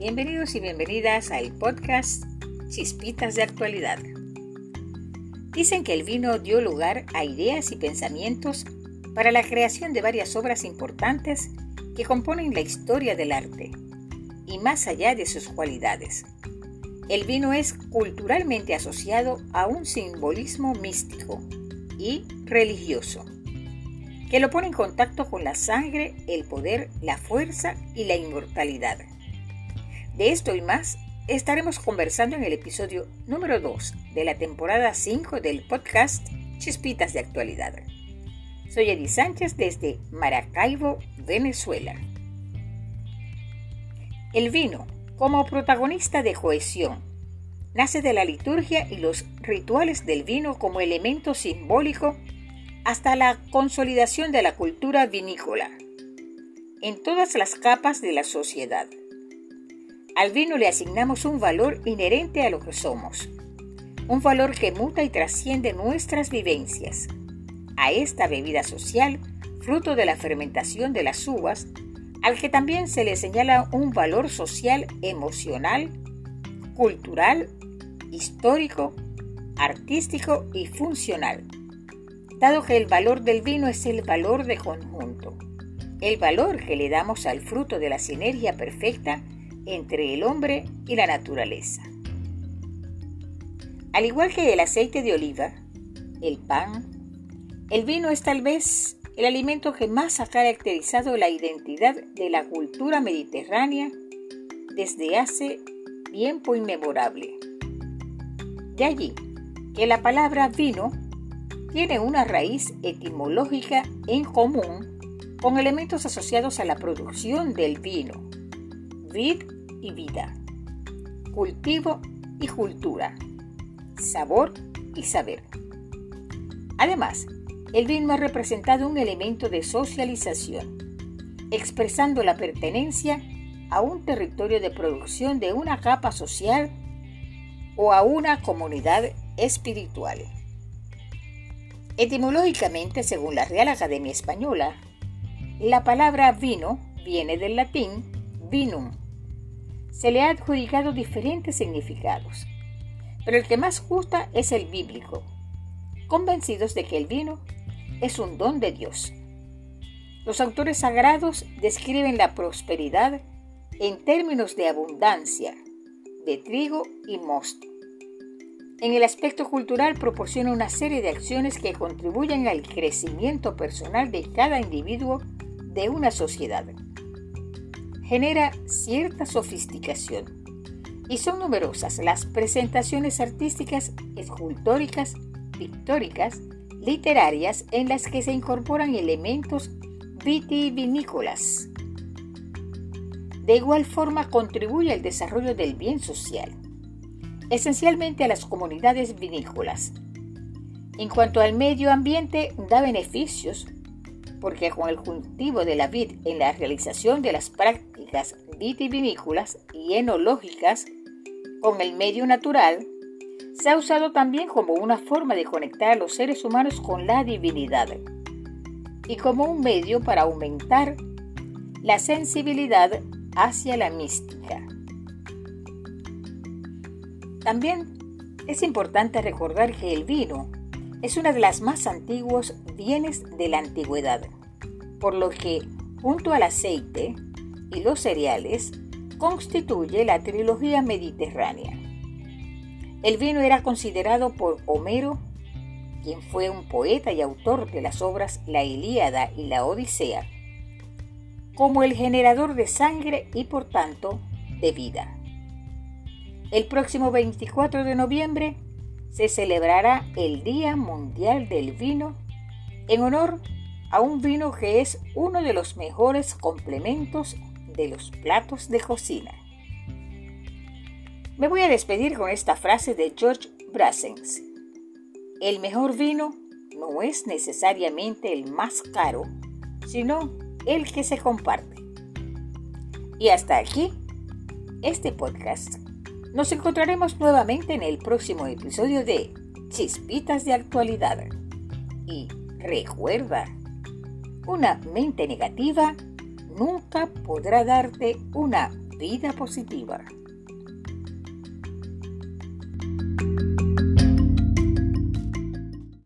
Bienvenidos y bienvenidas al podcast Chispitas de Actualidad. Dicen que el vino dio lugar a ideas y pensamientos para la creación de varias obras importantes que componen la historia del arte, y más allá de sus cualidades. El vino es culturalmente asociado a un simbolismo místico y religioso, que lo pone en contacto con la sangre, el poder, la fuerza y la inmortalidad. De esto y más estaremos conversando en el episodio número 2 de la temporada 5 del podcast Chispitas de Actualidad. Soy Eddie Sánchez desde Maracaibo, Venezuela. El vino, como protagonista de cohesión, nace de la liturgia y los rituales del vino como elemento simbólico hasta la consolidación de la cultura vinícola en todas las capas de la sociedad. Al vino le asignamos un valor inherente a lo que somos, un valor que muta y trasciende nuestras vivencias. A esta bebida social, fruto de la fermentación de las uvas, al que también se le señala un valor social, emocional, cultural, histórico, artístico y funcional, dado que el valor del vino es el valor de conjunto, el valor que le damos al fruto de la sinergia perfecta entre el hombre y la naturaleza. Al igual que el aceite de oliva, el pan, el vino es tal vez el alimento que más ha caracterizado la identidad de la cultura mediterránea desde hace tiempo inmemorable. De allí que la palabra vino tiene una raíz etimológica en común con elementos asociados a la producción del vino, vid y vida, cultivo y cultura, sabor y saber. Además, el vino ha representado un elemento de socialización, expresando la pertenencia a un territorio de producción de una capa social o a una comunidad espiritual. Etimológicamente, según la Real Academia Española, la palabra vino viene del latín vinum, se le ha adjudicado diferentes significados, pero el que más gusta es el bíblico, convencidos de que el vino es un don de Dios. Los autores sagrados describen la prosperidad en términos de abundancia, de trigo y mosto. En el aspecto cultural proporciona una serie de acciones que contribuyen al crecimiento personal de cada individuo de una sociedad genera cierta sofisticación y son numerosas las presentaciones artísticas, escultóricas, pictóricas, literarias en las que se incorporan elementos vitivinícolas. De igual forma contribuye al desarrollo del bien social, esencialmente a las comunidades vinícolas. En cuanto al medio ambiente, da beneficios porque con el cultivo de la vid en la realización de las prácticas vitivinícolas y enológicas con el medio natural, se ha usado también como una forma de conectar a los seres humanos con la divinidad y como un medio para aumentar la sensibilidad hacia la mística. También es importante recordar que el vino es una de las más antiguos bienes de la antigüedad, por lo que, junto al aceite y los cereales, constituye la trilogía mediterránea. El vino era considerado por Homero, quien fue un poeta y autor de las obras La Ilíada y la Odisea, como el generador de sangre y por tanto de vida. El próximo 24 de noviembre se celebrará el Día Mundial del Vino en honor a un vino que es uno de los mejores complementos de los platos de cocina. Me voy a despedir con esta frase de George Brassens. El mejor vino no es necesariamente el más caro, sino el que se comparte. Y hasta aquí este podcast nos encontraremos nuevamente en el próximo episodio de Chispitas de Actualidad. Y recuerda, una mente negativa nunca podrá darte una Vida positiva.